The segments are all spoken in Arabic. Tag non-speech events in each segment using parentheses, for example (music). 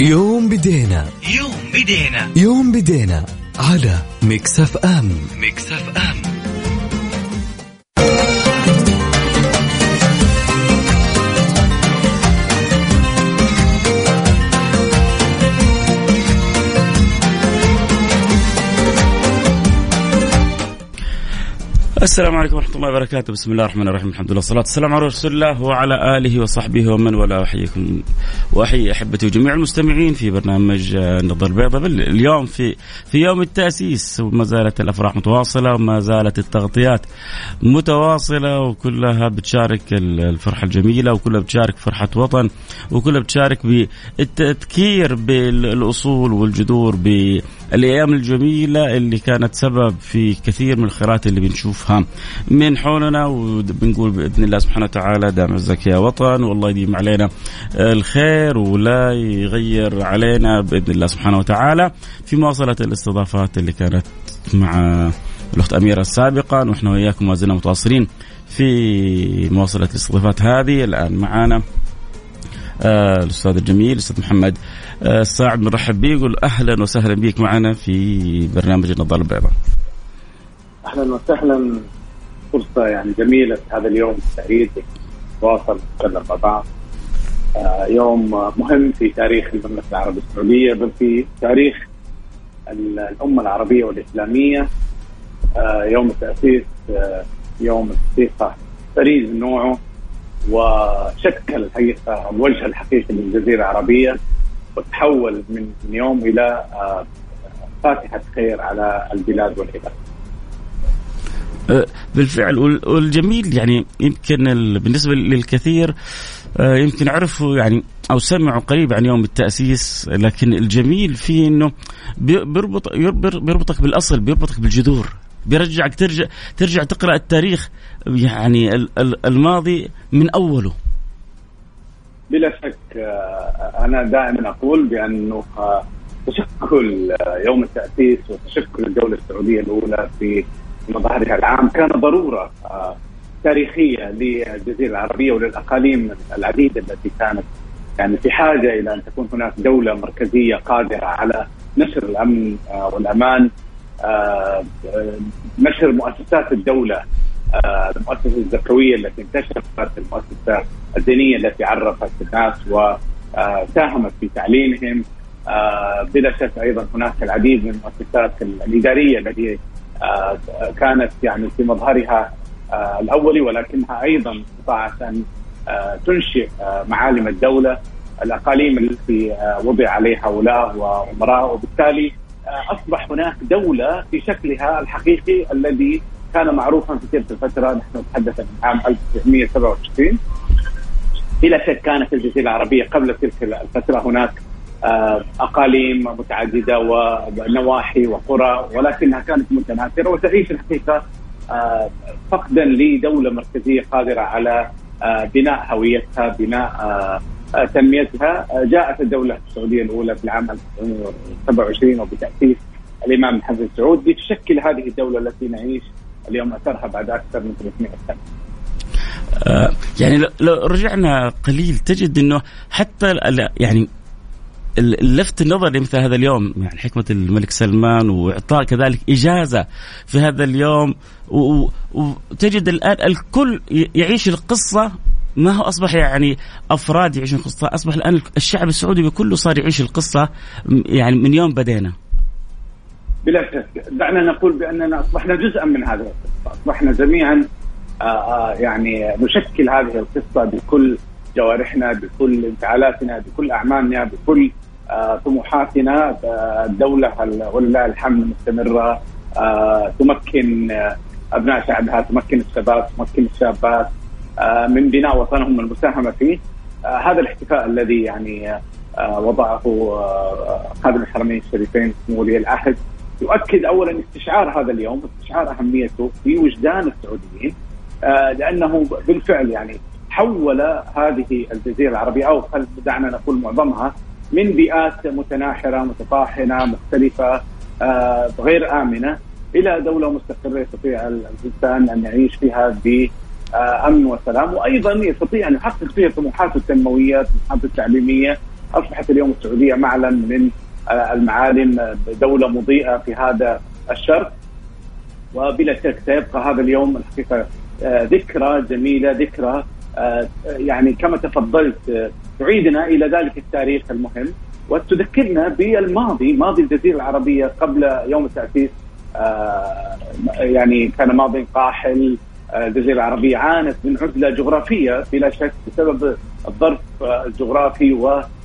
يوم بدينا. يوم بدينا. يوم بدينا على ميكس أف أم. ميكس أف أم. السلام عليكم ورحمة الله وبركاته، بسم الله الرحمن الرحيم، الحمد لله والصلاة والسلام على رسول الله وعلى آله وصحبه ومن والاه، أحييكم وأحيي أحبتي وجميع المستمعين في برنامج النظر البيضاء اليوم في في يوم التأسيس. وما زالت الأفراح متواصلة وما زالت التغطيات متواصلة وكلها بتشارك الفرحة الجميلة وكلها بتشارك فرحة وطن وكلها بتشارك بالتذكير بالأصول والجذور بالأيام الجميلة اللي كانت سبب في كثير من الخيرات اللي بنشوفها من حولنا وبنقول بإذن الله سبحانه وتعالى دام عزك يا وطن والله يديم علينا الخير ولا يغير علينا بإذن الله سبحانه وتعالى. في مواصلة الاستضافات اللي كانت مع الأخت أميرة سابقا ونحن وإياكم ما زلنا متواصلين في مواصلة الاستضافات هذه. الآن معنا آه الأستاذ الجميل الأستاذ محمد الساعد بنرحب به يقول أهلا وسهلا بك معنا في برنامج النظاره البيضاء. أهلا وسهلا. فرصة يعني جميلة في هذا اليوم السعيد. نتواصل نتكلم مع بعض. آه يوم مهم في تاريخ المملكة العربية السعودية بل في تاريخ الأمة العربية والإسلامية. آه يوم التأسيس آه يوم الحقيقة فريد من نوعه وشكل الحقيقة الوجه الحقيقي للجزيرة العربية. وتحول من يوم إلى آه، فاتحة خير على البلاد والعباد. أه، بالفعل والجميل يعني يمكن بالنسبة للكثير أه، يمكن عرفوا يعني أو سمعوا قريب عن يوم التأسيس لكن الجميل فيه إنه بيربط بيربطك بالأصل بيربطك بالجذور بيرجعك ترجع ترجع تقرأ التاريخ يعني الماضي من أوله بلا شك أه، أنا دائما أقول بأنه تشكل يوم التأسيس وتشكل الدولة السعودية الأولى في مظهرها العام كان ضرورة آه، تاريخية للجزيرة العربية وللأقاليم العديدة التي كانت يعني في حاجة إلى أن تكون هناك دولة مركزية قادرة على نشر الأمن آه، والأمان آه، نشر مؤسسات الدولة المؤسسة الزكويه التي انتشرت المؤسسة الدينية التي عرفت الناس وساهمت في تعليمهم. بلا شك أيضا هناك العديد من المؤسسات الإدارية التي آه، كانت يعني في مظهرها آه، الاولي ولكنها أيضا استطاعت ان آه، تنشئ معالم الدولة. الأقاليم التي وضع عليها ولاه وأمراء وبالتالي أصبح هناك دولة في شكلها الحقيقي الذي كان معروفا في تلك الفترة نحن نتحدث عن عام 1927 بلا شك كانت الجزيرة العربية قبل تلك الفترة هناك آه، أقاليم متعددة ونواحي وقرى ولكنها كانت متناثرة وتعيش الحقيقة آه، فقدا لدولة مركزية قادرة على آه، بناء هويتها بناء تنميتها. جاءت الدولة السعودية الأولى في العام 1927 وبتأسيس الإمام محمد سعود لتشكل هذه الدولة التي نعيش اليوم أثرها بعد أكثر من 300 سنة. يعني لو رجعنا قليل تجد إنه حتى يعني لفت النظر لمثل هذا اليوم يعني حكمة الملك سلمان وإعطاء كذلك إجازة في هذا اليوم وتجد الآن الكل يعيش القصة ما هو أصبح يعني أفراد يعيشون القصة أصبح الآن الشعب السعودي بكله صار يعيش القصة يعني من يوم بدينا بلا شك. دعنا نقول بأننا أصبحنا جزءا من هذه القصة. أصبحنا جميعا آآ آآ يعني نشكل هذه القصة بكل جوارحنا بكل انفعالاتنا بكل أعمالنا بكل آه، طموحاتنا. آه، الدولة ولله الحمد مستمرة آه، تمكن أبناء شعبها تمكن الشباب تمكن الشابات من بناء وطنهم المساهمة فيه. هذا الاحتفاء الذي يعني وضعه خادم الحرمين الشريفين سمو ولي العهد. يؤكد اولا استشعار هذا اليوم استشعار أهميته في وجدان السعوديين لأنه بالفعل يعني حول هذه الجزيرة العربية أو دعنا نقول معظمها من بيئات متناحرة متطاحنة مختلفة آه، غير آمنة إلى دولة مستقرة يستطيع الانسان أن يعيش فيها بأمن وسلام وأيضا يستطيع أن يحقق فيها طموحاته التنمويه طموحاته التعليميه أصبحت اليوم السعودية معلم من المعالم دوله مضيئة في هذا الشرق. وبلا شك سيبقى هذا اليوم الحقيقة ذكرى جميلة ذكرى يعني كما تفضلت تعيدنا إلى ذلك التاريخ المهم. وتذكرنا بالماضي ماضي الجزيرة العربية قبل يوم التأسيس يعني كان ماضي قاحل الجزيرة العربية عانت من عزلة جغرافية بلا شك بسبب الظرف الجغرافي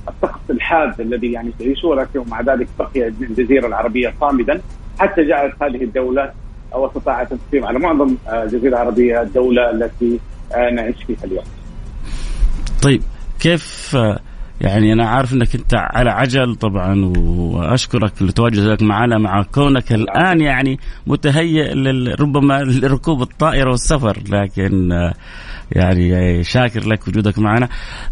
والسقف الحاد الذي يعني تعيشه ولكن مع ذلك بقي الجزيرة العربية صامدا حتى جعلت هذه الدولة واستطاعت ان تقيم على معظم الجزيره العربية الدولة التي نعيش فيها اليوم. طيب كيف يعني أنا عارف إنك أنت على عجل طبعا وأشكرك لتواجدك معنا مع كونك الآن يعني متهيئ ربما لركوب الطائرة والسفر لكن يعني شاكر لك وجودك معنا.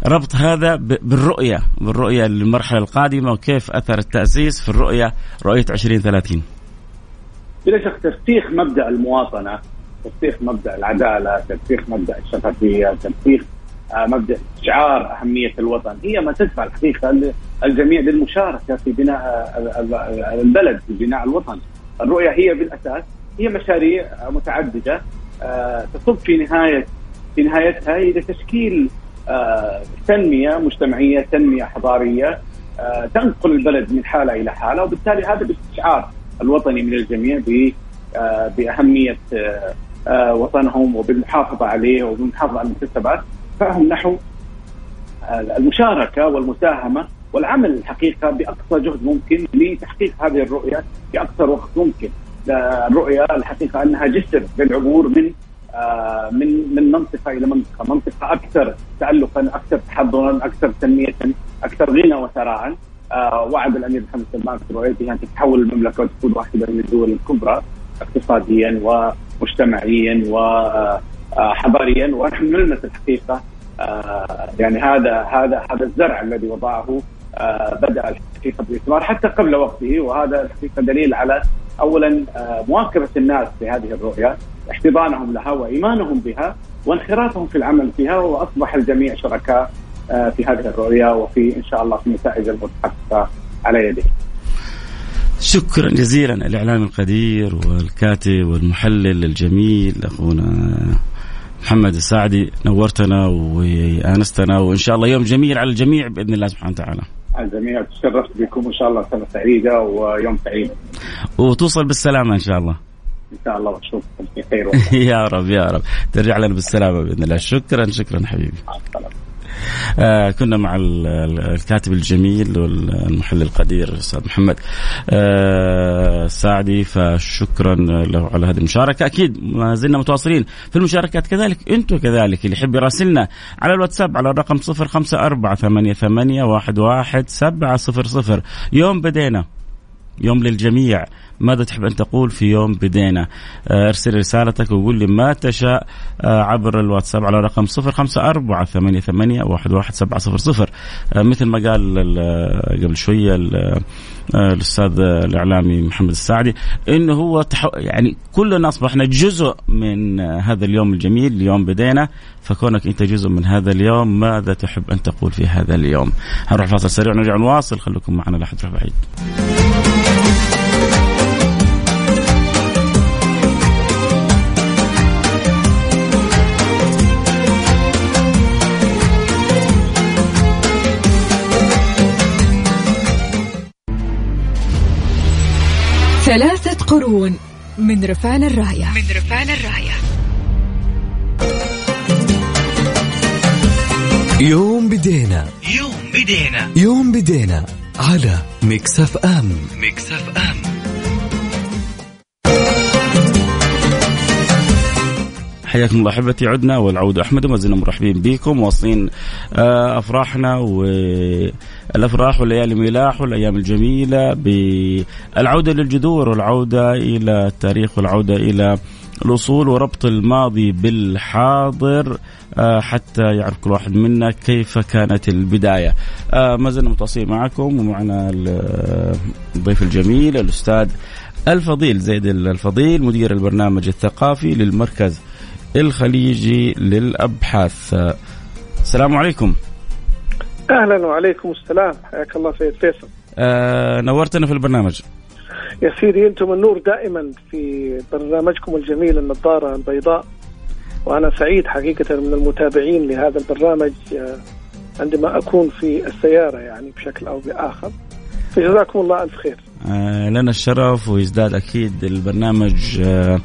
ربط هذا بالرؤية بالرؤية للمرحلة القادمة وكيف أثر التأسيس في الرؤية رؤية 2030 بلا شك ترسيخ مبدأ المواطنة ترسيخ مبدأ العدالة ترسيخ مبدأ الشفافية ترسيخ مبدأ استشعار أهمية الوطن. هي ما تدفع الحقيقة الجميع للمشاركة في بناء البلد في بناء الوطن. الرؤية هي بالأساس هي مشاريع متعددة تصب في نهاية في نهايتها إلى تشكيل تنمية مجتمعية تنمية حضارية تنقل البلد من حالة إلى حالة وبالتالي هذا باستشعار الوطني من الجميع بأهمية وطنهم وبالمحافظة عليه وبالمحافظة على المكتسبات فهم نحو المشاركة والمساهمة والعمل الحقيقة بأقصى جهد ممكن لتحقيق هذه الرؤية في اقصر وقت ممكن. الرؤية الحقيقة أنها جسر للعبور من من من منطقة إلى منطقة، منطقة أكثر تالقا، أكثر تحضرا، أكثر تنمية، أكثر غنى وثراء. وعد الأمير محمد سلمان في رؤيته ان تتحول المملكة وتكون واحدة من الدول الكبرى اقتصاديا ومجتمعيا وحضاريا ونحن نلمس الحقيقة. يعني هذا هذا هذا الزرع الذي وضعه بدأ الحقيقة بالإثمار حتى قبل وقته. وهذا الحقيقة دليل على اولا مواكبة الناس لهذه الرؤية. احتضانهم لها وإيمانهم بها وانخراطهم في العمل فيها وأصبح الجميع شركاء في هذه الرؤية وفي إن شاء الله في النتائج المتحققة على يده. شكرا جزيلا الإعلام القدير والكاتب والمحلل الجميل أخونا محمد الساعدي نورتنا وانستنا وإن شاء الله يوم جميل على الجميع بإذن الله سبحانه وتعالى. على الجميع تشرفت بكم ان شاء الله سنة سعيدة ويوم سعيد. وتوصل بالسلامة إن شاء الله. إن شاء الله وأشوفكم في خير (laughs) يا رب يا رب. ترجع لنا بالسلامة بإذن الله. شكرا شكرا حبيبي. آه كنا مع الكاتب الجميل والمحلل القدير الأستاذ محمد. آه سعدي فشكرا له على هذه المشاركة. أكيد ما زلنا متواصلين في المشاركات. كذلك أنتم كذلك اللي يحب يراسلنا على الواتساب على الرقم 05488111700 يوم بدينا. يوم للجميع. ماذا تحب أن تقول في يوم بدينا أرسل رسالتك وقول لي ما تشاء عبر الواتساب على رقم صفر خمسة أربعة ثمانية, ثمانية واحد, واحد سبعة صفر صفر. مثل ما قال قبل شوية الأستاذ الإعلامي محمد السعدي إنه هو تحو يعني كلنا أصبحنا جزء من هذا اليوم الجميل اليوم بدينا فكونك أنت جزء من هذا اليوم ماذا تحب أن تقول في هذا اليوم؟ هنروح فاصل سريع ونرجع نواصل. خليكم معنا لا حد بعيد ثلاثة قرون من رفعنا الراية. من رفعنا الراية. يوم بدينا. يوم بدينا. يوم بدينا على ميكس أف أم. ميكس أف أم. حياكم الله أحبتي عدنا والعود أحمد وما زلنا مرحبين بكم واصلين أفراحنا والأفراح والليالي ملاح والأيام الجميلة بالعودة للجذور والعودة إلى التاريخ والعودة إلى الأصول وربط الماضي بالحاضر حتى يعرف كل واحد منا كيف كانت البداية. ما زلنا متواصلين معكم ومعنا الضيف الجميل الأستاذ الفضيل زيد الفضيل مدير البرنامج الثقافي للمركز الخليجي للأبحاث. السلام عليكم. أهلا وعليكم السلام. حياك الله سيد فيصل. آه نورتنا في البرنامج. يا سيدي أنتم النور دائما في برنامجكم الجميل النظارة البيضاء وأنا سعيد حقيقة من المتابعين لهذا البرنامج آه، عندما أكون في السيارة يعني بشكل أو بآخر. فجزاكم الله ألف خير. لنا الشرف ويزداد أكيد البرنامج آه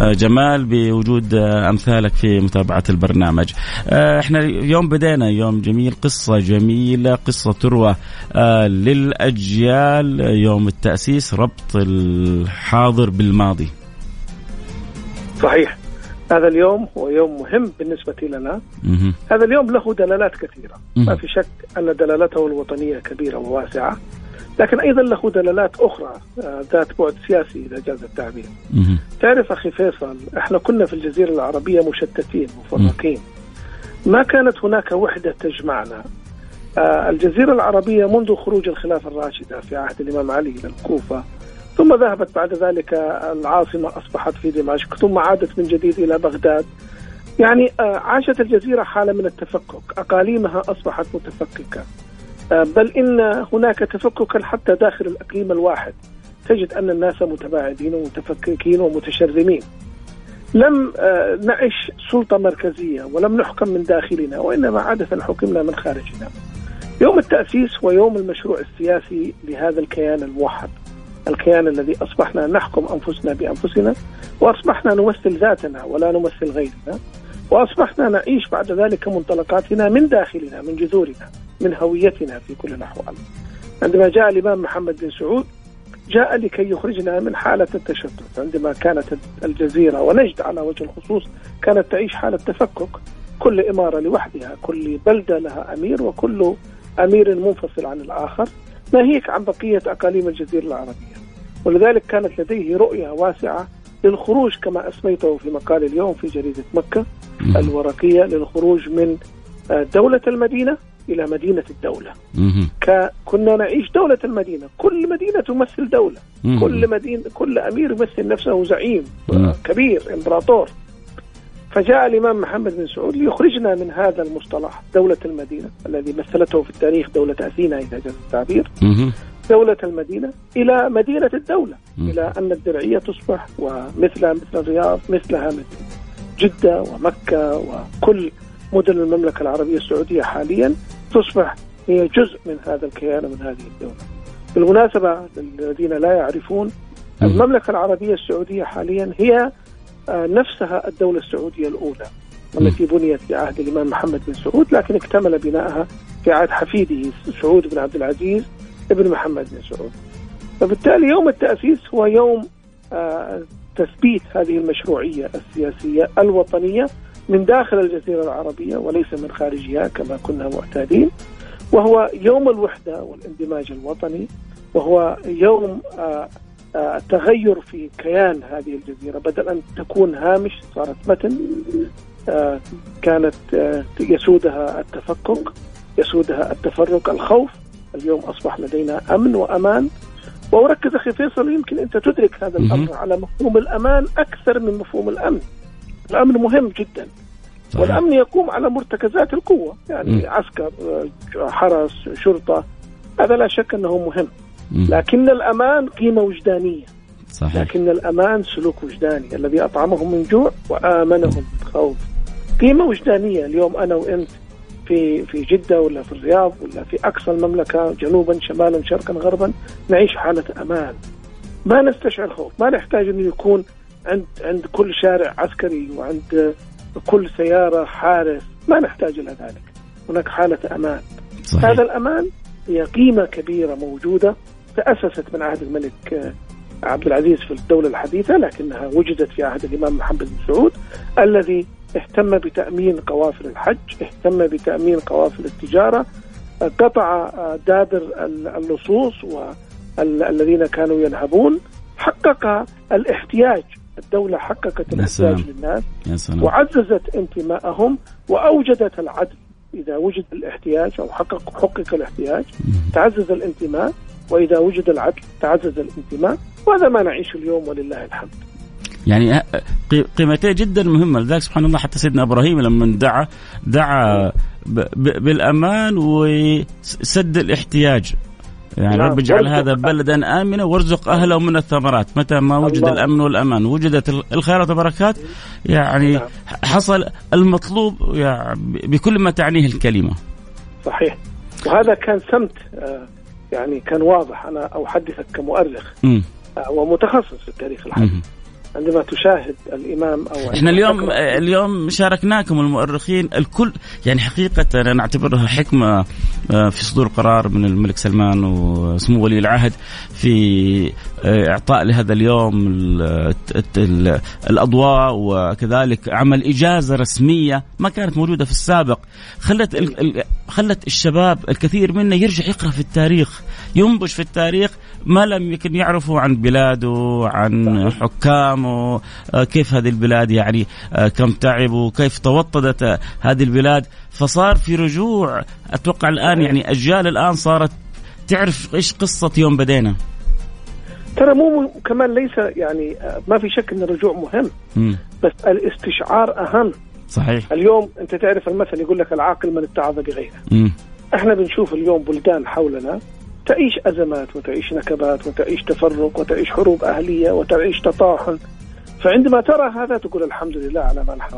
آه، جمال بوجود آه، أمثالك في متابعة البرنامج. آه، إحنا اليوم بدينا يوم جميل قصة جميلة قصة تروى للأجيال يوم التأسيس ربط الحاضر بالماضي. صحيح. هذا اليوم هو يوم مهم بالنسبة لنا. هذا اليوم له دلالات كثيرة. ما في شك أن دلالته الوطنية كبيرة وواسعة. لكن أيضا له دلالات أخرى آه، ذات بعد سياسي اذا جاز التعبير. تعرف أخي فيصل إحنا كنا في الجزيرة العربية مشتتين مفرقين. ما كانت هناك وحدة تجمعنا. آه، الجزيرة العربية منذ خروج الخلافة الراشدة في عهد الإمام علي إلى الكوفة ثم ذهبت بعد ذلك العاصمة أصبحت في دمشق ثم عادت من جديد إلى بغداد. يعني آه، عاشت الجزيرة حالة من التفكك، أقاليمها أصبحت متفككة. آه، بل إن هناك تفككا حتى داخل الإقليم الواحد تجد أن الناس متباعدين ومتفككين ومتشرذمين لم آه، نعش سلطة مركزية ولم نحكم من داخلنا وإنما عادة حكمنا من خارجنا. يوم التأسيس هو يوم المشروع السياسي لهذا الكيان الموحد. الكيان الذي أصبحنا نحكم أنفسنا بأنفسنا وأصبحنا نمثل ذاتنا ولا نمثل غيرنا وأصبحنا نعيش بعد ذلك منطلقاتنا من داخلنا من جذورنا. من هويتنا في كل الأحوال. عندما جاء الإمام محمد بن سعود جاء لكي يخرجنا من حالة التشتت. عندما كانت الجزيرة ونجد على وجه الخصوص كانت تعيش حالة تفكك كل إمارة لوحدها كل بلدة لها أمير وكل أمير منفصل عن الآخر ناهيك عن بقية أقاليم الجزيرة العربية. ولذلك كانت لديه رؤية واسعة للخروج كما أسميته في مقال اليوم في جريدة مكة الورقية للخروج من دولة المدينة إلى مدينة الدولة. كنا نعيش دولة المدينة، كل مدينة تمثل دولة، كل مدينة كل أمير يمثل نفسه زعيم كبير إمبراطور. فجاء الإمام محمد بن سعود ليخرجنا من هذا المصطلح دولة المدينة الذي مثلته في التاريخ دولة أثينا إذا جاز التعبير. دولة المدينة إلى مدينة الدولة إلى أن الدرعية تصبح ومثلها مثل الرياض مثلها مثل جدة ومكة وكل مدن المملكة العربية السعودية حاليا تصبح هي جزء من هذا الكيان ومن هذه الدولة. بالمناسبة للذين لا يعرفون المملكة العربية السعودية حاليا هي آه، نفسها الدولة السعودية الأولى التي بنيت في عهد الإمام محمد بن سعود لكن اكتمل بناءها في عهد حفيده سعود بن عبد العزيز ابن محمد بن سعود. فبالتالي يوم التأسيس هو يوم آه، تثبيت هذه المشروعية السياسية الوطنية من داخل الجزيرة العربية وليس من خارجها كما كنا معتادين وهو يوم الوحدة والاندماج الوطني وهو يوم آه، آه، التغير في كيان هذه الجزيرة. بدل أن تكون هامش صارت متن آه، كانت يسودها التفكك يسودها التفرق الخوف. اليوم أصبح لدينا أمن وأمان. وأركز أخي فيصل يمكن أنت تدرك هذا الأمر على مفهوم الأمان أكثر من مفهوم الأمن. الأمن مهم جدا صحيح. والأمن يقوم على مرتكزات القوة يعني م. عسكر حرس شرطة هذا لا شك أنه مهم م. لكن الأمان قيمة وجدانية صحيح. لكن الأمان سلوك وجداني الذي أطعمهم من جوع وآمنهم من خوف قيمة وجدانية اليوم أنا وأنت في في جدة ولا في الرياض ولا في أقصى المملكة جنوبا شمالا شرقا غربا نعيش حالة أمان ما نستشعر خوف ما نحتاج انه يكون عند عند كل شارع عسكري وعند كل سيارة حارس ما نحتاج إلى ذلك هناك حالة أمان صحيح. هذا الأمان هي قيمة كبيرة موجودة تأسست من عهد الملك عبد العزيز في الدولة الحديثة لكنها وجدت في عهد الإمام محمد بن سعود الذي اهتم بتأمين قوافل الحج، اهتم بتأمين قوافل التجارة، قطع دابر اللصوص والذين كانوا ينهبون، حقق الاحتياج الدولة حققت الاحتياج للناس يا سلام. وعززت انتمائهم وأوجدت العدل. إذا وجد الاحتياج أو حقق حقق الاحتياج تعزز الانتماء وإذا وجد العدل تعزز الانتماء. وهذا ما نعيشه اليوم ولله الحمد. يعني قيمتين جدا مهمة. لذلك سبحان الله حتى سيدنا إبراهيم لما دعا دعا بالأمان وسد الاحتياج. يعني نعم. رب اجعل هذا بلدا آمنا وارزق أهله من الثمرات متى ما وجد الله. الأمن والأمان وجدت الخيرات والبركات يعني نعم. حصل المطلوب يعني بكل ما تعنيه الكلمة صحيح وهذا كان سمت آه، يعني كان واضح أنا أحدثك كمؤرخ م. آه، ومتخصص في التاريخ الحديث عندما تشاهد الإمام أو إحنا اليوم اليوم شاركناكم المؤرخين الكل. يعني حقيقة أنا أعتبرها حكمة آه، في صدور قرار من الملك سلمان وسمو ولي العهد في آه، إعطاء لهذا اليوم الأضواء وكذلك عمل إجازة رسمية ما كانت موجودة في السابق. خلت خلت الشباب الكثير منا يرجع يقرأ في التاريخ ينبش في التاريخ ما لم يكن يعرفه عن بلاده عن حكامه آه، كيف هذه البلاد يعني آه، كم تعبوا كيف توطدت آه، هذه البلاد. فصار في رجوع. أتوقع الآن يعني أجيال الآن صارت تعرف إيش قصة يوم بدينا. ترى مو كمان ليس يعني ما في شك إن الرجوع مهم م. بس الاستشعار أهم. صحيح. اليوم أنت تعرف المثل يقول لك العاقل من اتعظ بغيره. إحنا بنشوف اليوم بلدان حولنا تعيش أزمات وتعيش نكبات وتعيش تفرق وتعيش حروب أهلية وتعيش تطاحن. فعندما ترى هذا تقول الحمد لله على ما نحن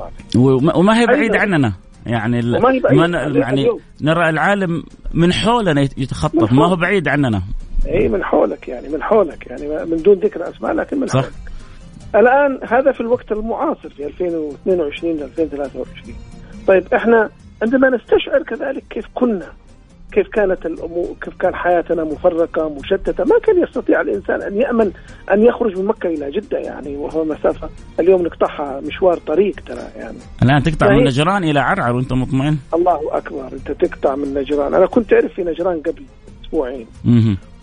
وما هي بعيد عننا. يعني بعيد من يعني نرى العالم من حولنا يتخطف. ما هو بعيد عننا. اي من حولك يعني من حولك يعني من دون ذكر أسماء لكن من صح. حولك. الآن هذا في الوقت المعاصر في 2022 2023 طيب إحنا عندما نستشعر كذلك كيف كنا كيف كانت الأمور كيف كان حياتنا مفرقة مشتتة؟ ما كان يستطيع الإنسان أن يأمن أن يخرج من مكة إلى جدة يعني وهو مسافة. اليوم نقطعها مشوار طريق ترى يعني. الآن تقطع من نجران إلى عرعر وأنت مطمئن؟ الله أكبر أنت تقطع من نجران. أنا كنت أعرف في نجران قبل أسبوعين.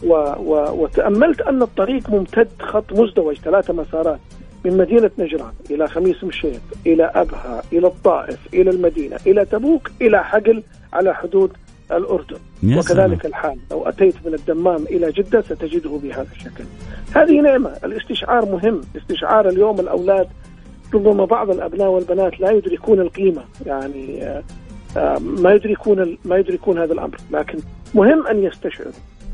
و و وتأملت أن الطريق ممتد خط مزدوج ثلاثة مسارات من مدينة نجران إلى خميس مشيط إلى أبها إلى الطائف إلى المدينة إلى تبوك إلى حقل على حدود الأردن. وكذلك الحال لو أتيت من الدمام إلى جدة ستجده بهذا الشكل. هذه نعمة. الاستشعار مهم. استشعار اليوم الأولاد ربما بعض الأبناء والبنات لا يدركون القيمة. يعني آه، آه، ما يدركون ما يدركون هذا الأمر. لكن مهم أن يستشعروا.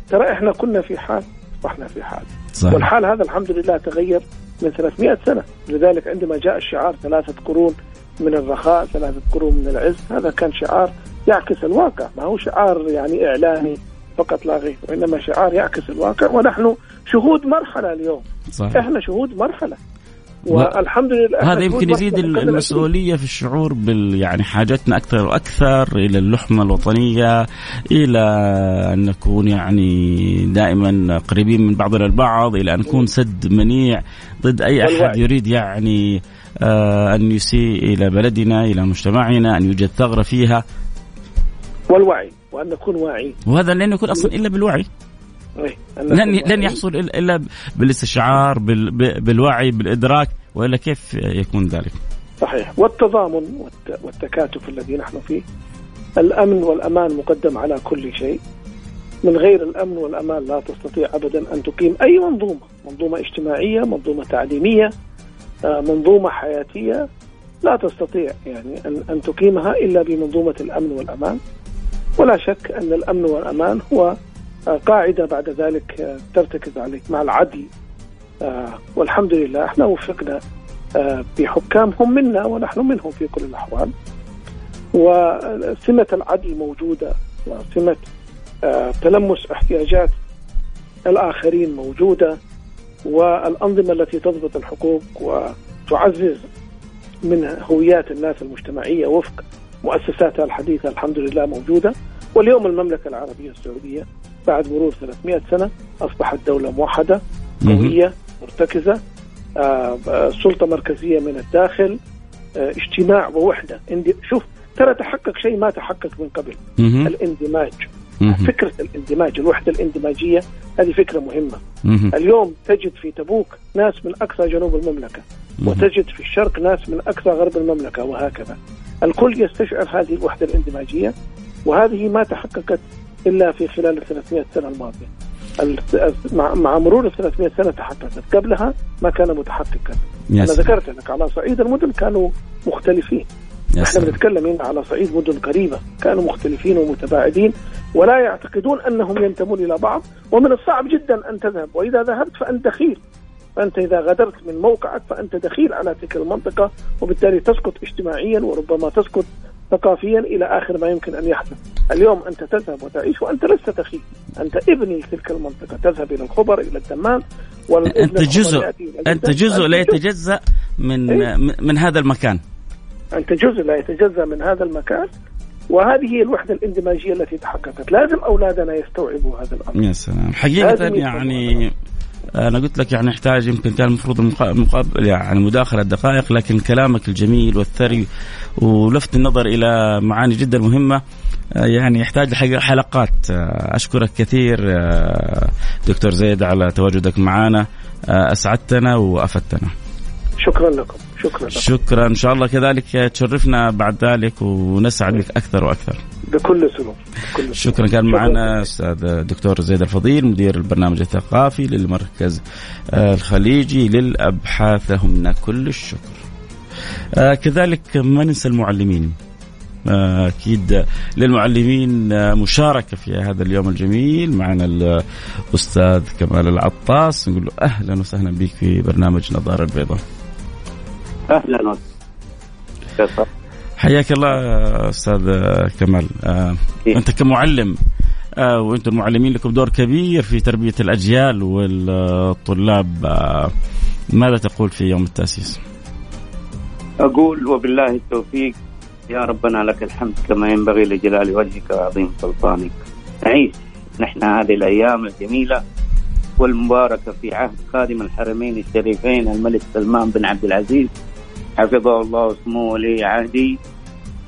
ترى إحنا كنا في حال وإحنا في حال. صحيح. والحال هذا الحمد لله تغير من 300 سنة. لذلك عندما جاء الشعار ثلاثة قرون من الرخاء ثلاثة قرون من العز. هذا كان شعار يعكس الواقع. ما هو شعار يعني إعلاني فقط لا غير وإنما شعار يعكس الواقع. ونحن شهود مرحلة اليوم. صحيح. إحنا شهود مرحلة. والحمد لله هذا يمكن يزيد المسؤولية في الشعور بال يعني حاجتنا أكثر وأكثر إلى اللحمة الوطنية إلى أن نكون يعني دائما قريبين من بعضنا البعض إلى أن نكون سد منيع ضد أي أحد يريد يعني آه أن يسيء إلى بلدنا إلى مجتمعنا أن يوجد ثغرة فيها. والوعي وأن نكون واعيين. وهذا لن يكون أصلا إلا بالوعي. لن لن يحصل إلا بالاستشعار بالوعي بالإدراك وإلا كيف يكون ذلك؟ صحيح. والتضامن والتكاتف الذي نحن فيه. الأمن والأمان مقدم على كل شيء. من غير الأمن والأمان لا تستطيع ابدا أن تقيم أي منظومة، منظومة اجتماعية، منظومة تعليمية، آه، منظومة حياتية لا تستطيع يعني ان أن تقيمها إلا بمنظومة الأمن والأمان. ولا شك أن الأمن والأمان هو آه، قاعدة بعد ذلك آه، ترتكز عليه مع العدل. والحمد لله إحنا وفقنا بحكام هم منا ونحن منهم في كل الأحوال. وسمة العدل موجودة وسمة تلمس احتياجات الآخرين موجودة. والأنظمة التي تضبط الحقوق وتعزز من هويات الناس المجتمعية وفق مؤسساتها الحديثة الحمد لله موجودة. واليوم المملكة العربية السعودية بعد مرور 300 سنة أصبحت دولة موحدة قوية مرتكزة. آه، سلطة مركزية من الداخل. آه، اجتماع ووحدة. شوف ترى تحقق شيء ما تحقق من قبل. الاندماج. فكرة الاندماج الوحدة الاندماجية هذه فكرة مهمة. اليوم تجد في تبوك ناس من أقصى جنوب المملكة وتجد في الشرق ناس من أقصى غرب المملكة وهكذا. الكل يستشعر هذه الوحدة الاندماجية وهذه ما تحققت إلا في خلال ال 300 سنة الماضية. مع مرور ال 300 سنة تحققت. قبلها ما كان متحققا. أنا ذكرت لك على صعيد المدن كانوا مختلفين. إحنا بنتكلم هنا على صعيد مدن قريبة كانوا مختلفين ومتباعدين ولا يعتقدون أنهم ينتمون إلى بعض ومن الصعب جدا أن تذهب. وإذا ذهبت فأنت دخيل فأنت إذا غادرت من موقعك فأنت دخيل على تلك المنطقة وبالتالي تسقط اجتماعيا وربما تسقط ثقافيا إلى آخر ما يمكن أن يحدث. اليوم أنت تذهب وتعيش وأنت لست دخيل، أنت ابن تلك المنطقة، تذهب إلى الخبر إلى الدمام أنت جزء أنت جزء لا يتجزأ من إيه؟ من هذا المكان. انت جزء لا يتجزأ من هذا المكان. وهذه هي الوحدة الاندماجية التي تحققت، لازم أولادنا يستوعبوا هذا الأمر. يا سلام، حقيقة يعني أنا قلت لك يعني يحتاج يمكن كان المفروض مقابل يعني مداخلة دقائق لكن كلامك الجميل والثري ولفت النظر إلى معاني جدا مهمة. آه، يعني يحتاج حلقات. آه، أشكرك كثير آه، دكتور زيد على تواجدك معنا أسعدتنا وأفدتنا. شكرا لكم. شكرا. شكرا. إن شاء الله كذلك تشرفنا بعد ذلك ونسعد بك أكثر وأكثر. بكل سرور. شكرا. كان معنا أستاذ دكتور زيد الفضيل مدير البرنامج الثقافي للمركز الخليجي للابحاث له منا كل الشكر. آه كذلك ما ننسى المعلمين. آه أكيد للمعلمين آه مشاركة في هذا اليوم الجميل. معنا الأستاذ كمال العطاس. نقول له أهلا وسهلا بك في برنامج نظارة البيضاء. أهلا وسهلا. حياك الله أستاذ كمال. آه؟ أنت كمعلم آه وأنتم المعلمين لكم دور كبير في تربية الأجيال والطلاب. آه ماذا تقول في يوم التأسيس؟ أقول وبالله التوفيق يا ربنا لك الحمد كما ينبغي لجلال وجهك وعظيم سلطانك. نعيش نحن هذه الأيام الجميلة والمباركة في عهد خادم الحرمين الشريفين الملك سلمان بن عبد العزيز. حفظه الله وسموه ولي عهدي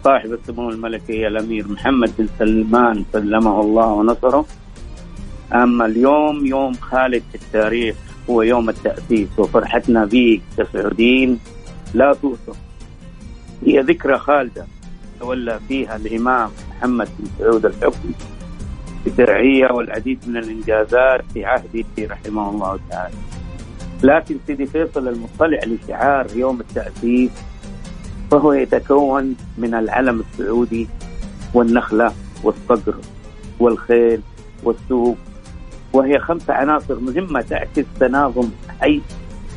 صاحب السمو الملكي الأمير محمد بن سلمان سلمه الله ونصره. أما اليوم يوم خالد في التاريخ هو يوم التأسيس وفرحتنا به كسعوديين لا توصف هي ذكرى خالدة تولى فيها الإمام محمد بن سعود الحكم بترعية والعديد من الإنجازات في عهده رحمه الله تعالى. لكن سيدي فيصل المطلع لشعار يوم التأسيس فهو يتكون من العلم السعودي والنخلة والصقر والخيل والسوق وهي خمسة عناصر مهمة تعكس تناظم حي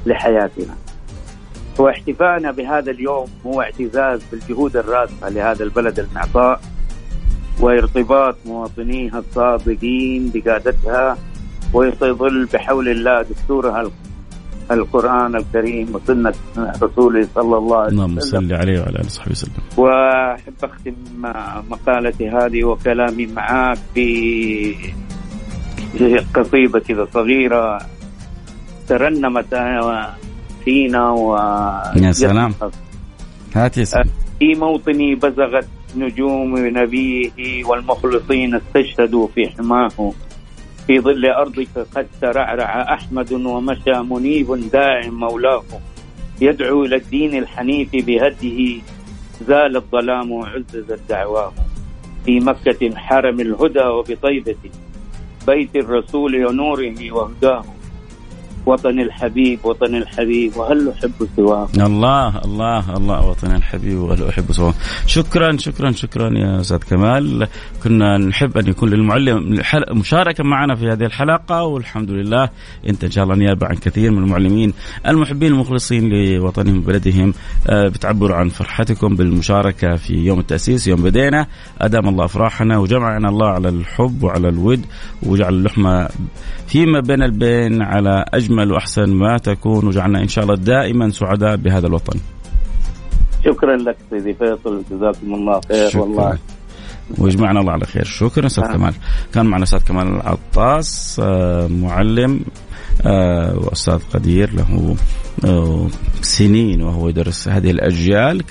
لحياتنا. واحتفائنا بهذا اليوم هو اعتزاز بالجهود الراسخة لهذا البلد المعطاء وارتباط مواطنيها الصادقين بقادتها ويظل بحول الله دستورها القرآن الكريم وسنة رسوله صلى الله عليه وسلم. اللهم صل عليه وعلى آله وصحبه وسلم. وأحب أختم مقالتي هذه وكلامي معك بقصيدة كذا صغيرة. ترنمت فينا و يا سلام. هات يا سلام. في موطني بزغت نجوم نبيه والمخلصين استشهدوا في حماه. في ظل أرضك قد ترعرع أحمد ومشى منيب داعم مولاه. يدعو إلى الدين الحنيف بهده زال الظلام وعززت دعواه في مكة حرم الهدى وبطيبة بيت الرسول ونوره وهداه. وطن الحبيب وطن الحبيب وهل أحب سواه الله الله الله وطن الحبيب وهل أحب سواه شكرا شكرا شكرا يا أستاذ كمال. كنا نحب أن يكون للمعلم مشاركة معنا في هذه الحلقة والحمد لله أنت إن شاء الله نيابة عن كثير من المعلمين المحبين المخلصين لوطنهم وبلدهم. آه، بتعبروا عن فرحتكم بالمشاركة في يوم التأسيس يوم بدينا. أدام الله أفراحنا وجمعنا الله على الحب وعلى الود وجعل اللحمة فيما بين البين على أجمل وأحسن ما تكون وجعلنا إن شاء الله دائما سعداء بهذا الوطن شكرا لك سيدي فيصل جزاكم الله خير شكرا. والله ويجمعنا الله على خير شكرا أستاذ آه. كمال كان معنا أستاذ كمال العطاس آه، معلم آه، وأستاذ قدير له سنين وهو يدرس هذه الأجيال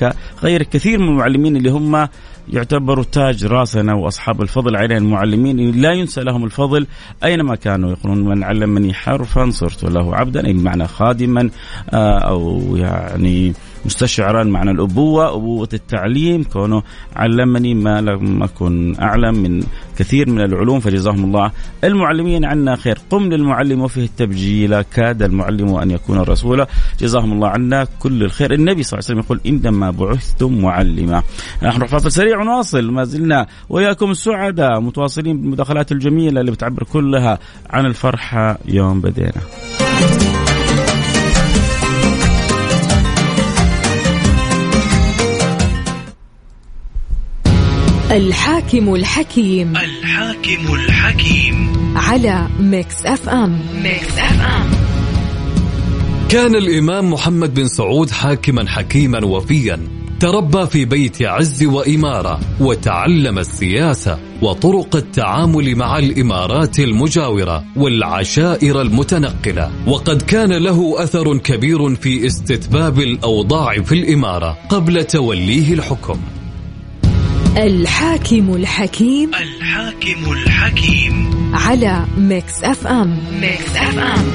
كغير كثير من المعلمين اللي هم يعتبروا تاج راسنا وأصحاب الفضل علينا المعلمين. لا ينسى لهم الفضل أينما كانوا يقولون من علمني حرفا صرت له عبدا. اي بمعنى خادما أو يعني مستشعرا معنى الأبوة أبوة التعليم كونه علمني ما لم أكن أعلم من كثير من العلوم فجزاهم الله. المعلمين عنا خير. قم للمعلم وفيه التبجيل. كاد المعلم أن يكون رسولا جزاهم الله عنا كل الخير. النبي صلى الله عليه وسلم يقول إنما بعثتم معلما. نحن فاصل سريع ونواصل. ما زلنا وياكم سعداء متواصلين بالمداخلات الجميلة اللي بتعبر كلها عن الفرحة يوم بدينا. الحاكم الحكيم الحاكم الحكيم. على Mix FM. Mix FM. كان الإمام محمد بن سعود حاكما حكيما وفيا تربى في بيت عز وإمارة وتعلم السياسة وطرق التعامل مع الإمارات المجاورة والعشائر المتنقلة. وقد كان له أثر كبير في استتباب الأوضاع في الإمارة قبل توليه الحكم. الحاكم الحكيم الحاكم الحكيم. على Mix FM. Mix FM.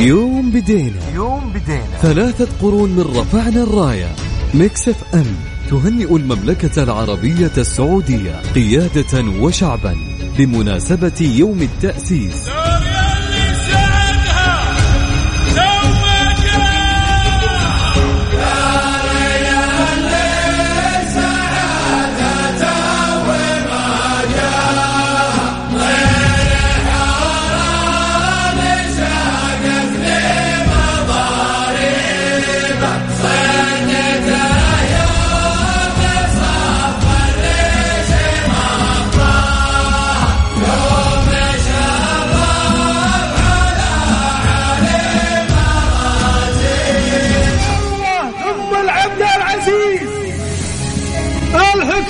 يوم بدينا. يوم بدينا. ثلاثة قرون من رفعنا الراية. Mix FM تهنئ المملكة العربية السعودية قيادة وشعبا. بمناسبة يوم التأسيس.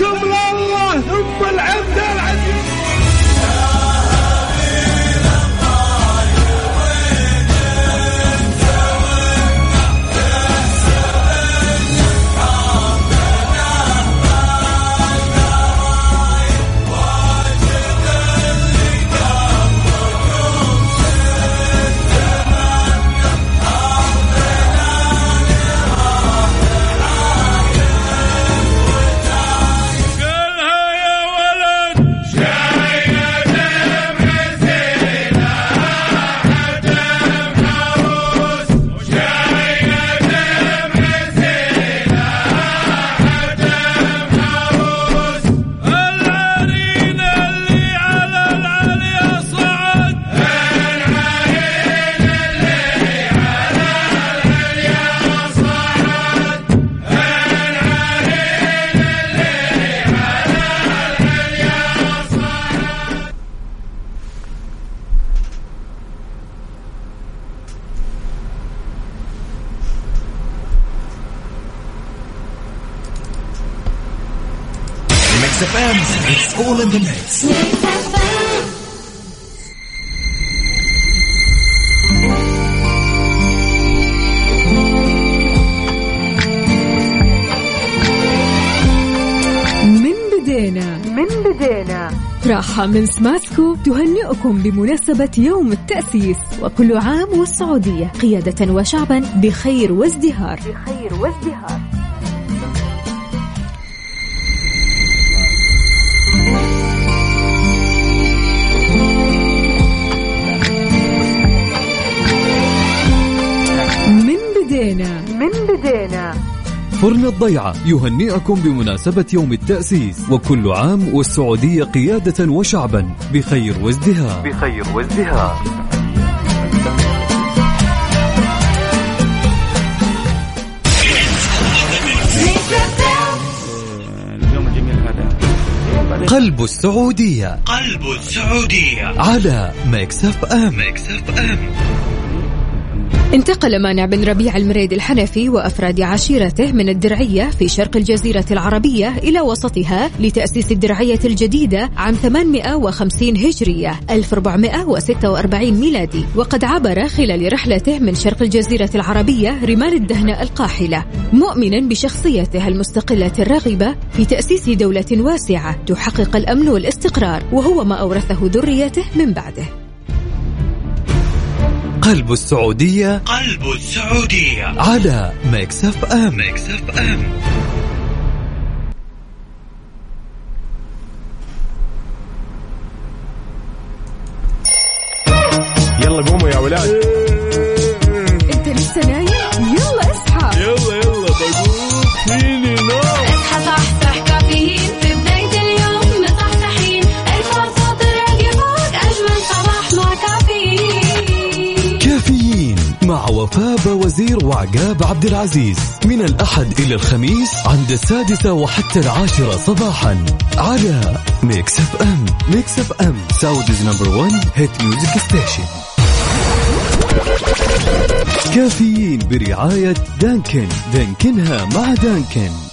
Come on! راحة من سماسكو تهنئكم بمناسبة يوم التأسيس وكل عام والسعودية قيادة وشعبا بخير وازدهار. بخير وازدهار. بدينا. من بدينا. فرن الضيعة يهنئكم بمناسبة يوم التأسيس وكل عام والسعودية قيادة وشعبا بخير وازدهار. بخير وازدهار. اليوم الجميل هذا قلب السعودية. قلب السعودية. على Mix FM. Mix FM. انتقل مانع بن ربيع المريدي الحنفي وأفراد عشيرته من الدرعية في شرق الجزيرة العربية إلى وسطها لتأسيس الدرعية الجديدة عام 850 هجرية 1446 ميلادي. وقد عبر خلال رحلته من شرق الجزيرة العربية رمال الدهنة القاحلة مؤمنا بشخصيته المستقلة الراغبة في تأسيس دولة واسعة تحقق الأمن والاستقرار وهو ما أورثه ذريته من بعده. قلب السعودية قلب السعودية. على Mix FM. Mix FM. يلا قوموا يا ولاد. مع وفاء وزير وعقاب عبد العزيز. من الأحد إلى الخميس عند السادسة وحتى العاشرة صباحا. على Mix FM Mix FM Saudi's number 1 hit music station كافيين برعاية Dunkin. دانكنها مع Dunkin.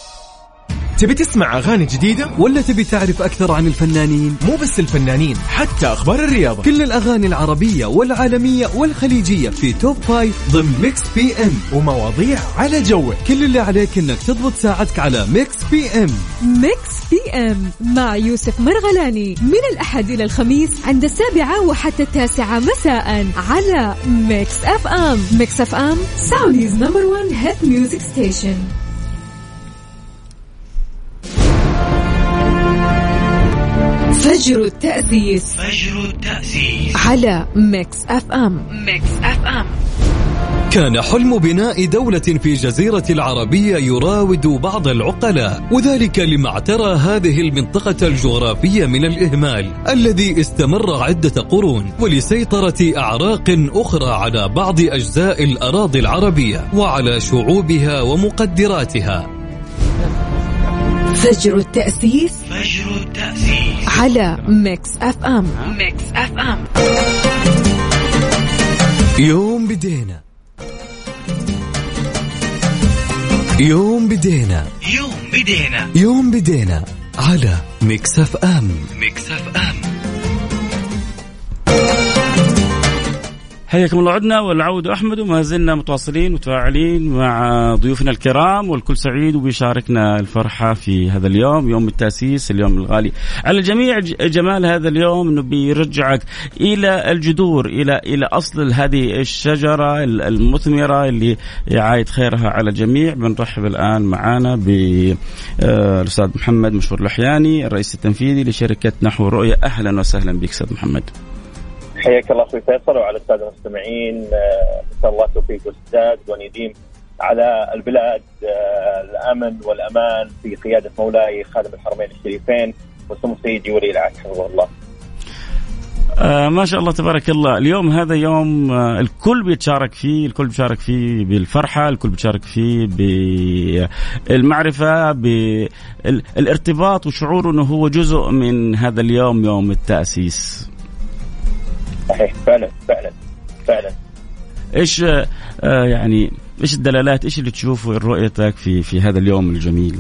تبي تسمع أغاني جديدة؟ ولا تبي تعرف أكثر عن الفنانين؟ مو بس الفنانين حتى أخبار الرياضة. كل الأغاني العربية والعالمية والخليجية في top five ضمن Mix PM. ومواضيع على جوك. كل اللي عليك إنك تضبط ساعتك على Mix PM. Mix PM مع يوسف مرغلاني. من الأحد إلى الخميس عند السابعة وحتى التاسعة مساء على Mix FM. Mix FM Saudi's number one hit music station فجر التأسيس فجر التأسيس. على Mix FM Mix FM كان حلم بناء دولة في جزيرة العربية يراود بعض العقلاء وذلك لما اعترى هذه المنطقة الجغرافية من الإهمال الذي استمر عدة قرون ولسيطرة أعراق أخرى على بعض أجزاء الأراضي العربية وعلى شعوبها ومقدراتها. فجر التأسيس فجر التأسيس. على Mix FM. Mix FM. يوم بدينا. يوم بدينا. يوم بدينا. يوم بدينا على ميكس أف أم. ميكس أف أم. حياكم الله. عدنا والعود أحمد وما زلنا متواصلين متفاعلين مع ضيوفنا الكرام والكل سعيد وبيشاركنا الفرحة في هذا اليوم يوم التأسيس اليوم الغالي. على الجميع جمال هذا اليوم انه بيرجعك إلى الجذور إلى إلى أصل هذه الشجرة ال- المثمرة اللي يعايد خيرها على الجميع. بنرحب الآن معانا بالاستاذ محمد مشهور الأحياني الرئيس التنفيذي لشركة نحو رؤية. أهلا وسهلا بك أستاذ محمد. حياك الله أخوي فيصل وعلى الساده المستمعين آه، نسال الله والسداد وان يديم على البلاد آه، الأمن والأمان في قيادة مولاي خادم الحرمين الشريفين وسمو سيدي ولي العهد حفظه الله. آه ما شاء الله تبارك الله اليوم هذا يوم آه الكل بيتشارك فيه الكل بيشارك فيه بالفرحة الكل بيشارك فيه بالمعرفة بالارتباط وشعوره أنه هو جزء من هذا اليوم يوم التأسيس صحيح. فعلا فعلا فعلا. إيش آه آه، يعني إيش الدلالات إيش اللي تشوفه رؤيتك في في هذا اليوم الجميل؟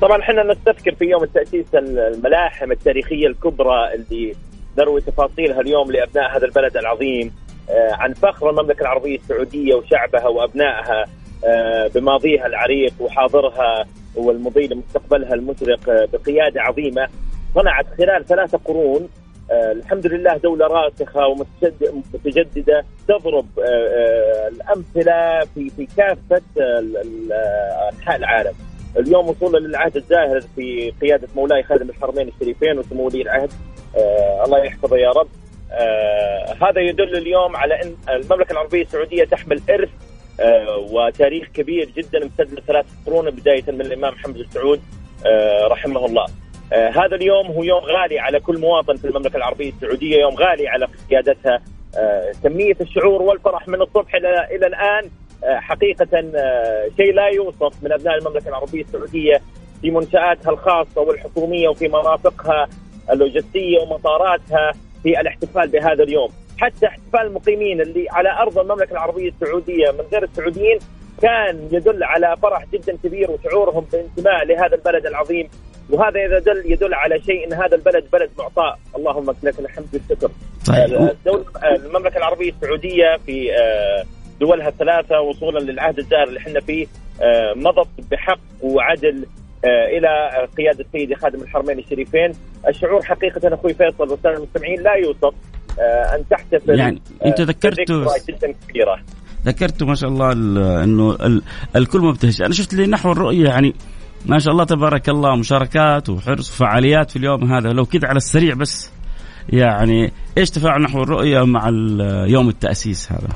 طبعا إحنا نستذكر في يوم التاسيس الملاحم التاريخية الكبرى اللي نروي تفاصيلها اليوم لأبناء هذا البلد العظيم آه، عن فخر المملكة العربية السعودية وشعبها وأبنائها آه، بماضيها العريق وحاضرها والمضي لمستقبلها المشرق بقيادة عظيمة. صنعت خلال ثلاثة قرون الحمد لله دولة راسخة ومتجددة تضرب آه، آه، الأمثلة في في كافة آه، آه، أنحاء العالم. اليوم وصولا للعهد الزاهر في قيادة مولاي خادم الحرمين الشريفين وسمو ولي العهد. آه الله يحفظه يا رب. آه هذا يدل اليوم على أن المملكة العربية السعودية تحمل إرث آه وتاريخ كبير جدا امتد لثلاث قرون بداية من الإمام محمد بن سعود آه رحمه الله. آه هذا اليوم هو يوم غالي على كل مواطن في المملكة العربية السعودية يوم غالي على قيادتها. آه كمية الشعور والفرح من الصبح إلى إلى الآن آه حقيقة آه شيء لا يوصف من أبناء المملكة العربية السعودية في منشآتها الخاصة والحكومية وفي مرافقها اللوجستية ومطاراتها في الاحتفال بهذا اليوم. حتى احتفال المقيمين اللي على أرض المملكة العربية السعودية من غير السعوديين كان يدل على فرح جدا كبير وشعورهم بانتماء لهذا البلد العظيم وهذا يدل يدل على شيء إن هذا البلد بلد معطاء اللهم لك الحمد والشكر طيب. الدولة المملكة العربية السعودية في آه، دولها الثلاثة وصولا للعهد الزاهر اللي إحنا فيه آه، مضت بحق وعدل آه، إلى قيادة سيدي خادم الحرمين الشريفين، الشعور حقيقة أخوي فيصل والسادة المستمعين لا يوصف أن تحتفل يعني بذكرى جدا كبيرة. ذكرتوا ما شاء الله ال- إنه ال- الكل مبتهج أنا شفت لي نحو الرؤية يعني ما شاء الله تبارك الله مشاركات وحرص وفعاليات في اليوم هذا. لو كذا على السريع بس يعني إيش تفاعل نحو الرؤية مع يوم التأسيس هذا؟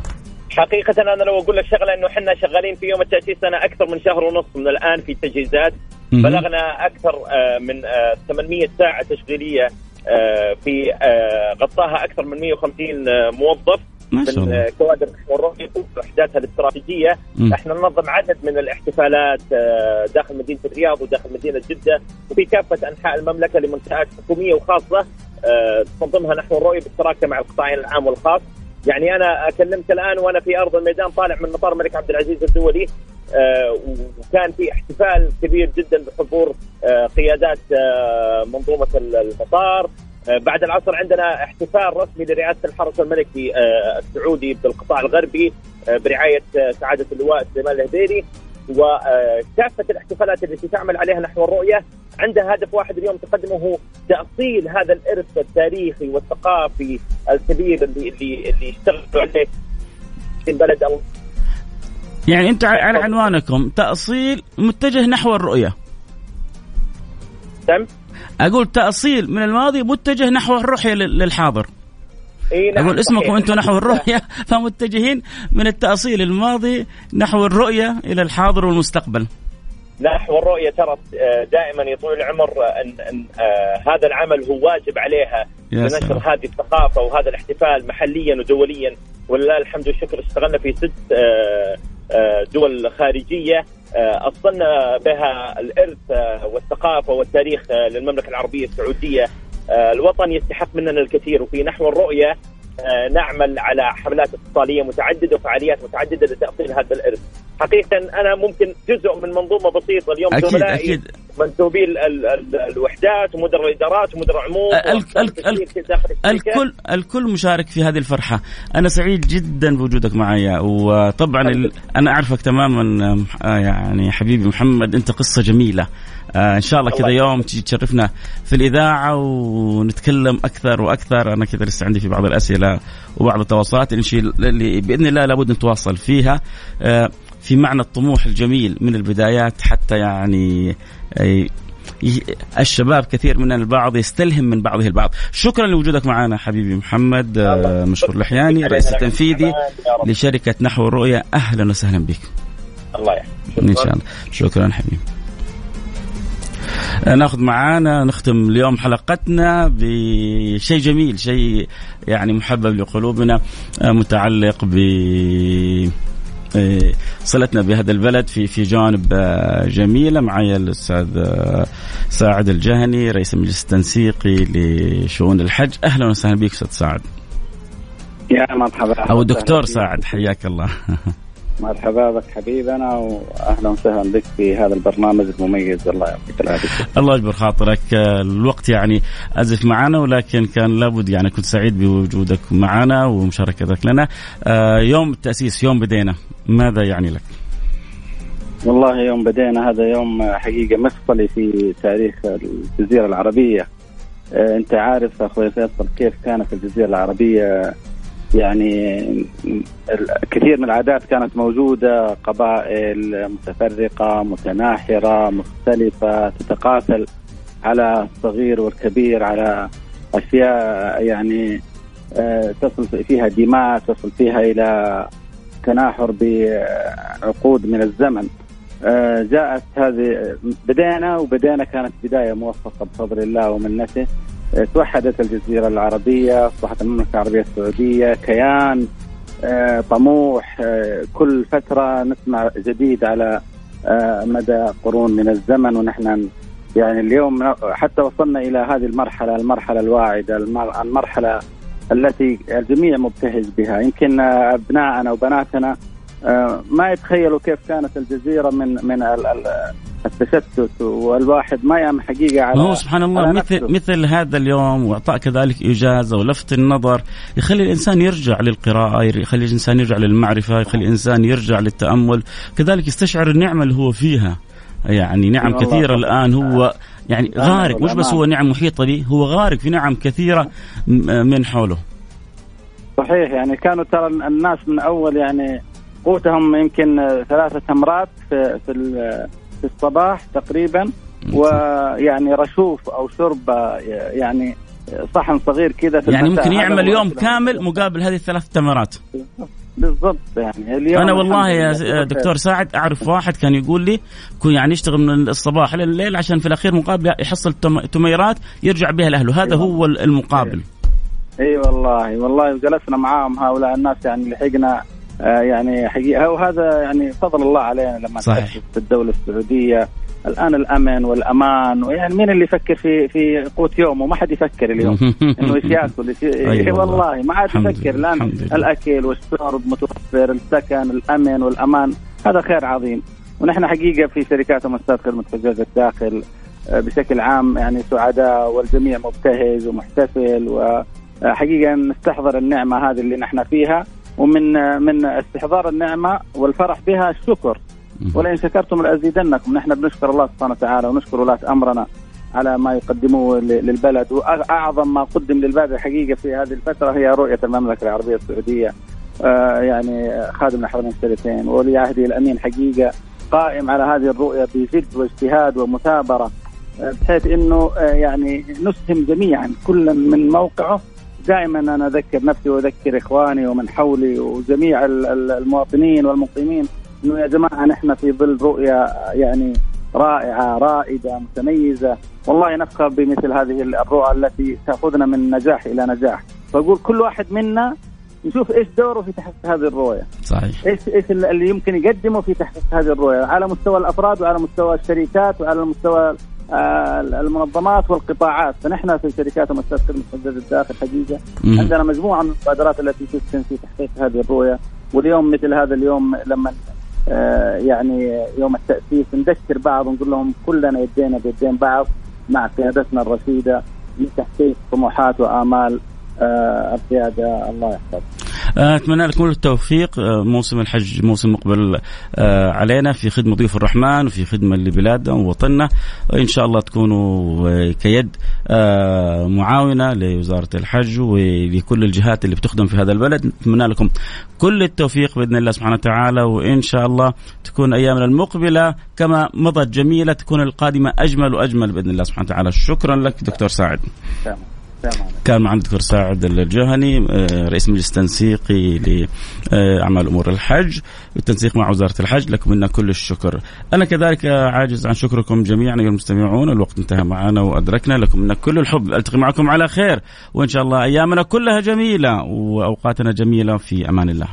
حقيقة أنا لو أقول لك شغلة إنه إحنا شغالين في يوم التأسيس أنا أكثر من شهر ونص من الآن في تجهيزات. مهم. بلغنا أكثر آه، من آه، 800 ساعة تشغيلية آه، في آه، غطاها أكثر من 150 آه، موظف. ما شاء الله. آه، كوادر نحو الرؤية وأحداثها الاستراتيجية مم. إحنا ننظم عدد من الاحتفالات آه، داخل مدينة الرياض وداخل مدينة جدة وفي كافة أنحاء المملكة لمنشآت حكومية وخاصة آه، تنظمها نحو الرؤية بالشراكة مع القطاعين العام والخاص. يعني أنا أكلمك الآن وأنا في أرض الميدان طالع من مطار الملك عبد العزيز الدولي آه، وكان في احتفال كبير جدا بحضور آه، قيادات آه، منظومة المطار. آه، بعد العصر عندنا احتفال رسمي لرئاسة الحرس الملكي آه، السعودي بالقطاع الغربي آه، برعاية آه، سعادة اللواء سليمان الهديري وكافه الاحتفالات التي تعمل عليها نحو الرؤية عندها هدف واحد اليوم تقدمه هو تأصيل هذا الإرث التاريخي والثقافي الكبير اللي اللي اللي اشتغلوا عليه في البلد يعني أنت على عنوانكم تأصيل متجه نحو الرؤية. تم؟ أقول تأصيل من الماضي متجه نحو الرؤيه لل- للحاضر. إي نعم أقول اسمكم. أنتم نحو الرؤية (laughs) فمتجهين من التأصيل الماضي نحو الرؤية إلى الحاضر والمستقبل. نحو الرؤية ترى آه، دائما يطول العمر آه، أن, أن آه، هذا العمل هو واجب عليها. يا لنشر. هذه الثقافة وهذا الاحتفال محليا ودوليا. ولله الحمد والشكر. اشتغلنا في ست آه، دول خارجية. آه، أصلنا بها الإرث آه، والثقافة والتاريخ آه، للمملكة العربية السعودية. آه، الوطن يستحق مننا الكثير وفي نحو الرؤية آه، نعمل على حملات اتصالية متعددة وفعاليات متعددة لتأصيل هذا الإرث. حقيقة أنا ممكن جزء من منظومة بسيطة اليوم ال- ال- ال- الوحدات ومدراء الإدارات ومدراء عموم. الكل الكل مشارك في هذه الفرحة. أنا سعيد جدا بوجودك معي وطبعا ال... أنا أعرفك تماما آه، يعني حبيبي محمد أنت قصة جميلة. آه، إن شاء الله كذا يوم تشرفنا في الإذاعة ونتكلم أكثر وأكثر. أنا كذا لسه عندي في بعض الأسئلة وبعض التواصلات اللي بإذن الله لابد نتواصل فيها. آه، في معنى الطموح الجميل من البدايات حتى يعني آه، الشباب كثير من البعض يستلهم من بعضه البعض. شكرا لوجودك معنا حبيبي محمد آه، مشكور لحياني. الرئيس التنفيذي لشركة نحو الرؤية. أهلا وسهلا بك. الله يحفظك إن شاء الله. شكرا حبيبي. ناخذ معانا نختم اليوم حلقتنا بشيء جميل شيء يعني محبب لقلوبنا متعلق ب آه، صلتنا بهذا البلد في في جوانب آه، جميله معي الأستاذ آه، ساعد الجهني رئيس المجلس التنسيقي لشؤون الحج. أهلا وسهلا بك أستاذ سعد. يا مرحبا. أو دكتور سعد حياك الله. (laughs) مرحبا بك حبيبنا واهلا وسهلا بك في هذا البرنامج المميز. الله يعطيك العافية. الله يجبر خاطرك. آه، الوقت يعني أزف معنا ولكن كان لابد يعني كنت سعيد بوجودك معنا ومشاركتك لنا. آه، يوم التأسيس يوم بدينا. ماذا يعني لك؟ والله يوم بدينا هذا يوم حقيقة مفصلي في تاريخ الجزيرة العربية. آه، أنت عارف أخوي فيصل كيف كانت الجزيرة العربية يعني كثير من العادات كانت موجودة قبائل متفرقة متناحرة مختلفة تتقاتل على الصغير والكبير على أشياء يعني آه، تصل فيها دماء تصل فيها إلى تناحر بعقود من الزمن. آه، جاءت هذه بدينا وبدينا كانت بداية موفقة بفضل الله ومنته. توحدت الجزيرة العربية أصبحت المملكة العربية السعودية كيان آه، طموح آه، كل فترة نسمع جديد على آه، مدى قرون من الزمن ونحن يعني اليوم حتى وصلنا إلى هذه المرحلة المرحلة الواعدة المر- المرحلة التي الجميع مبتهج بها. يمكن ابنائنا وبناتنا ما يتخيلوا كيف كانت الجزيرة من من التشتت والواحد ما يعمل حقيقة على هو سبحان الله مثل نفسه. مثل هذا اليوم وأعطاء كذلك إجازة ولفت النظر يخلي الإنسان يرجع للقراءة يخلي الإنسان يرجع للمعرفة يخلي الإنسان يرجع للتأمل كذلك يستشعر النعمة اللي هو فيها يعني نعم طبعاً. الآن هو يعني غارق مش بس هو. نعم محيطه به هو غارق في نعم كثيرة م- من حوله صحيح يعني كانوا ترى الناس من أول يعني قوتهم يمكن ثلاثة تمرات في في في الصباح تقريبا ويعني رشوف أو شرب يعني صحن صغير كذا في يعني. ممكن يعمل يوم. كامل مقابل هذه الثلاث تمرات بالضبط يعني اليوم أنا والله يا. دكتور ساعد أعرف واحد كان يقول لي يعني يشتغل من الصباح لليل عشان في الأخير مقابل يحصل تم- تميرات يرجع بها لأهله هذا هو المقابل اي والله والله جلسنا معاهم هؤلاء الناس يعني لحقنا يعني حقيقة. وهذا يعني فضل الله علينا لما صحيح. تأسست الدولة السعودية. الآن الأمن والأمان ويعني مين اللي يفكر في في قوت يومه؟ ما حد يفكر اليوم. (laughs) إنه إيش ياكل إيش أي إيه والله. ما عاد يفكر. الآن. الأكل والشرب متوفر السكن الأمن والأمان. هذا خير عظيم. ونحن حقيقة في شركات ومؤسسات خدمة حجاج الداخل آه، بشكل عام يعني سعداء والجميع مبتهج ومحتفل وحقيقة نستحضر النعمة هذه اللي نحن فيها. ومن من استحضار النعمة والفرح بها الشكر. ولئن شكرتم لأزيدنكم. نحن بنشكر الله سبحانه وتعالى ونشكر ولاة أمرنا على ما يقدموه للبلد. وأعظم ما قدم للبلد الحقيقة في هذه الفترة هي رؤية المملكة العربية السعودية. آه، يعني خادم الحرمين الشريفين وولي عهده الأمين حقيقة قائم على هذه الرؤية بجد واجتهاد ومثابرة آه، بحيث إنه آه، يعني نسهم جميعا كل من موقعه دائما أنا أذكر نفسي وأذكر إخواني ومن حولي وجميع ال- ال- المواطنين والمقيمين إنه يا جماعة نحن في ظل رؤية يعني رائعة رائدة متميزة. والله نفخر بمثل هذه الرؤى التي تأخذنا من نجاح إلى نجاح. فأقول كل واحد منا نشوف إيش دوره في تحقيق هذه الرؤية. صحيح. إيش إيش اللي يمكن يقدمه في تحقيق هذه الرؤية. على مستوى الأفراد وعلى مستوى الشركات وعلى مستوى المنظمات والقطاعات فنحن في شركات ومؤسسات خدمه الداخل حقيقه. عندنا مجموعة من المبادرات التي تسهم في تحقيق هذه الرؤية واليوم مثل هذا اليوم لما آه، يعني يوم التأسيس نذكر بعض ونقول لهم كلنا يدينا بيدين بعض مع قيادتنا الرشيدة لتحقيق طموحات وآمال آه، القيادة الله يحفظ. آه، أتمنى لكم كل التوفيق. آه، موسم الحج موسم مقبل آه، علينا في خدمة ضيوف الرحمن وفي خدمة لبلادنا ووطننا. وإن شاء الله تكونوا آه، كيد آه، معاونة لوزارة الحج ولكل الجهات اللي بتخدم في هذا البلد. نتمنى لكم كل التوفيق بإذن الله سبحانه وتعالى. وإن شاء الله تكون أيامنا المقبلة كما مضت جميلة تكون القادمة أجمل وأجمل بإذن الله سبحانه وتعالى. شكرا لك دكتور ساعد كان معنا الدكتور ساعد الجهني آه، رئيس مجلس تنسيقي لاعمال أمور الحج بالتنسيق مع وزارة الحج لكم منا كل الشكر. أنا كذلك آه، عاجز عن شكركم جميعا أيها المستمعون الوقت انتهى معنا وأدركنا لكم منا كل الحب ألتقي معكم على خير وإن شاء الله أيامنا كلها جميلة وأوقاتنا جميلة في أمان الله.